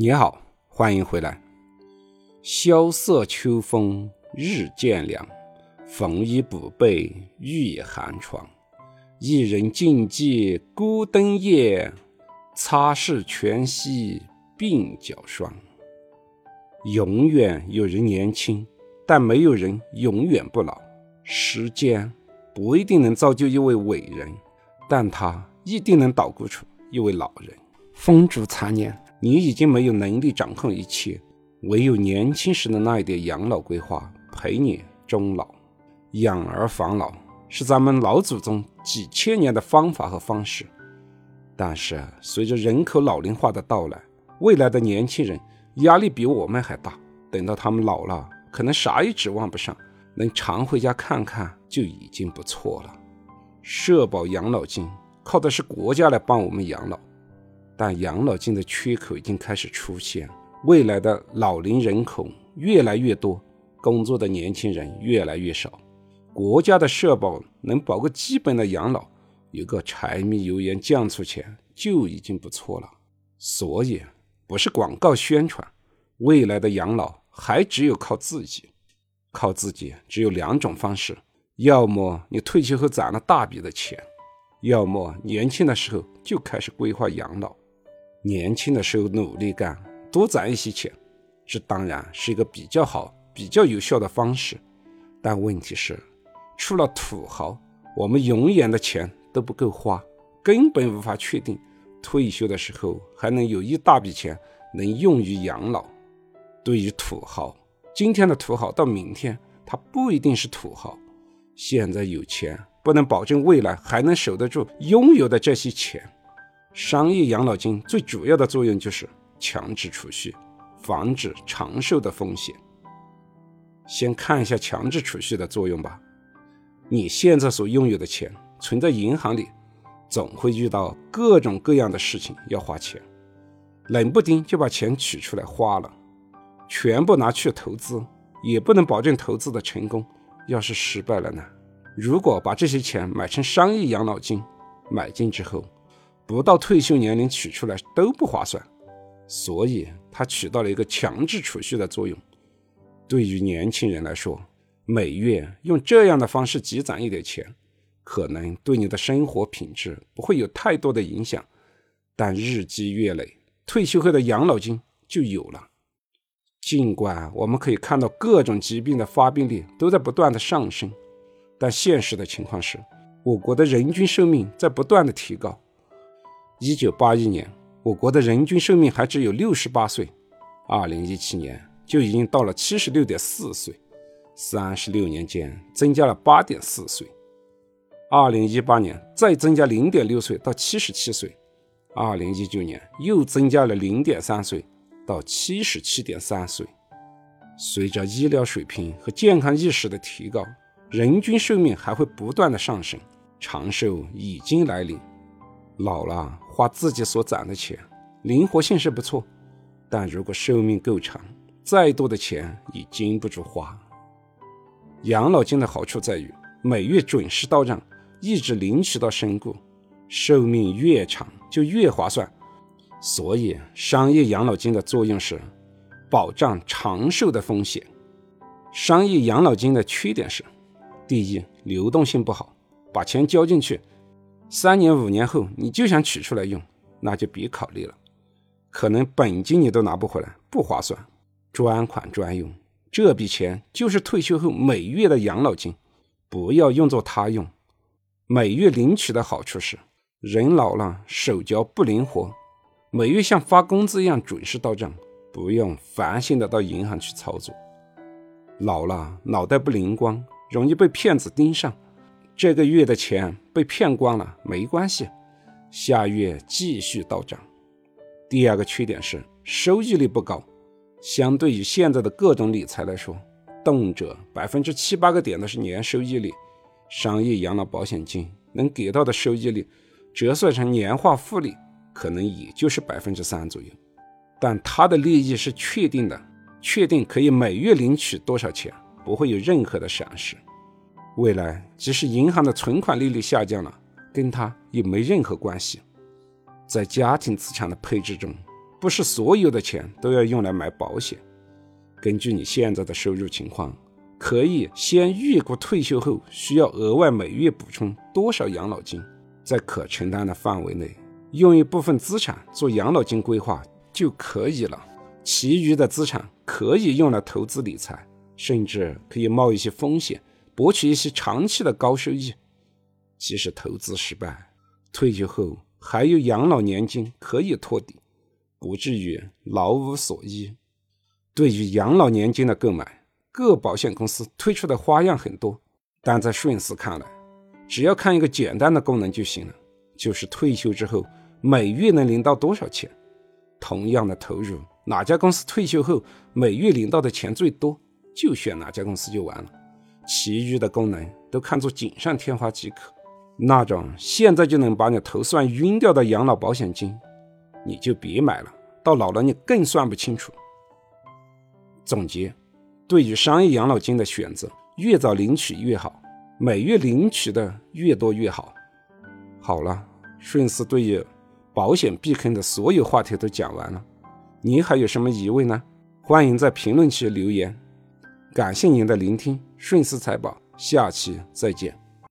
你好，欢迎回来。萧瑟秋风日渐凉，缝衣补被欲寒窗。一人静寂孤灯夜，擦拭全息鬓角霜。永远有人年轻，但没有人永远不老。时间不一定能造就一位伟人，但他一定能捣鼓出一位老人。风烛残年。你已经没有能力掌控一切，唯有年轻时的那一点养老规划陪你终老。养儿防老是咱们老祖宗几千年的方法和方式，但是随着人口老龄化的到来，未来的年轻人压力比我们还大。等到他们老了，可能啥也指望不上，能常回家看看就已经不错了。社保养老金靠的是国家来帮我们养老。但养老金的缺口已经开始出现，未来的老龄人口越来越多，工作的年轻人越来越少，国家的社保能保个基本的养老，有个柴米油盐酱醋钱就已经不错了。所以不是广告宣传，未来的养老还只有靠自己，靠自己只有两种方式：要么你退休后攒了大笔的钱，要么年轻的时候就开始规划养老。年轻的时候努力干，多攒一些钱，这当然是一个比较好、比较有效的方式。但问题是，除了土豪，我们永远的钱都不够花，根本无法确定退休的时候还能有一大笔钱能用于养老。对于土豪，今天的土豪到明天他不一定是土豪。现在有钱不能保证未来还能守得住拥有的这些钱。商业养老金最主要的作用就是强制储蓄，防止长寿的风险。先看一下强制储蓄的作用吧。你现在所拥有的钱存在银行里，总会遇到各种各样的事情要花钱，冷不丁就把钱取出来花了，全部拿去投资，也不能保证投资的成功。要是失败了呢？如果把这些钱买成商业养老金，买进之后。不到退休年龄取出来都不划算，所以它起到了一个强制储蓄的作用。对于年轻人来说，每月用这样的方式积攒一点钱，可能对你的生活品质不会有太多的影响，但日积月累，退休后的养老金就有了。尽管我们可以看到各种疾病的发病率都在不断的上升，但现实的情况是，我国的人均寿命在不断的提高。一九八一年，我国的人均寿命还只有六十八岁，二零一七年就已经到了七十六点四岁，三十六年间增加了八点四岁。二零一八年再增加零点六岁到七十七岁，二零一九年又增加了零点三岁到七十七点三岁。随着医疗水平和健康意识的提高，人均寿命还会不断的上升，长寿已经来临。老了花自己所攒的钱，灵活性是不错，但如果寿命够长，再多的钱也经不住花。养老金的好处在于每月准时到账，一直领取到身故，寿命越长就越划算。所以，商业养老金的作用是保障长寿的风险。商业养老金的缺点是：第一，流动性不好，把钱交进去。三年五年后，你就想取出来用，那就别考虑了，可能本金你都拿不回来，不划算。专款专用，这笔钱就是退休后每月的养老金，不要用作他用。每月领取的好处是，人老了手脚不灵活，每月像发工资一样准时到账，不用烦心的到银行去操作。老了脑袋不灵光，容易被骗子盯上。这个月的钱被骗光了没关系，下月继续到账。第二个缺点是收益率不高，相对于现在的各种理财来说，动辄百分之七八个点的是年收益率，商业养老保险金能给到的收益率，折算成年化复利，可能也就是百分之三左右。但它的利益是确定的，确定可以每月领取多少钱，不会有任何的闪失。未来即使银行的存款利率下降了，跟它也没任何关系。在家庭资产的配置中，不是所有的钱都要用来买保险。根据你现在的收入情况，可以先预估退休后需要额外每月补充多少养老金，在可承担的范围内，用一部分资产做养老金规划就可以了。其余的资产可以用来投资理财，甚至可以冒一些风险，博取一些长期的高收益。即使投资失败，退休后还有养老年金可以托底，不至于老无所依。对于养老年金的购买，各保险公司推出的花样很多，但在顺思看来，只要看一个简单的功能就行了，就是退休之后每月能领到多少钱。同样的投入，哪家公司退休后每月领到的钱最多，就选哪家公司就完了。其余的功能都看作锦上添花即可。那种现在就能把你头算晕掉的养老保险金，你就别买了，到老了你更算不清楚。总结：对于商业养老金的选择，越早领取越好，每月领取的越多越好。好了，顺势对于保险避坑的所有话题都讲完了，你还有什么疑问呢？欢迎在评论区留言。感谢您的聆听，顺势财宝，下期再见。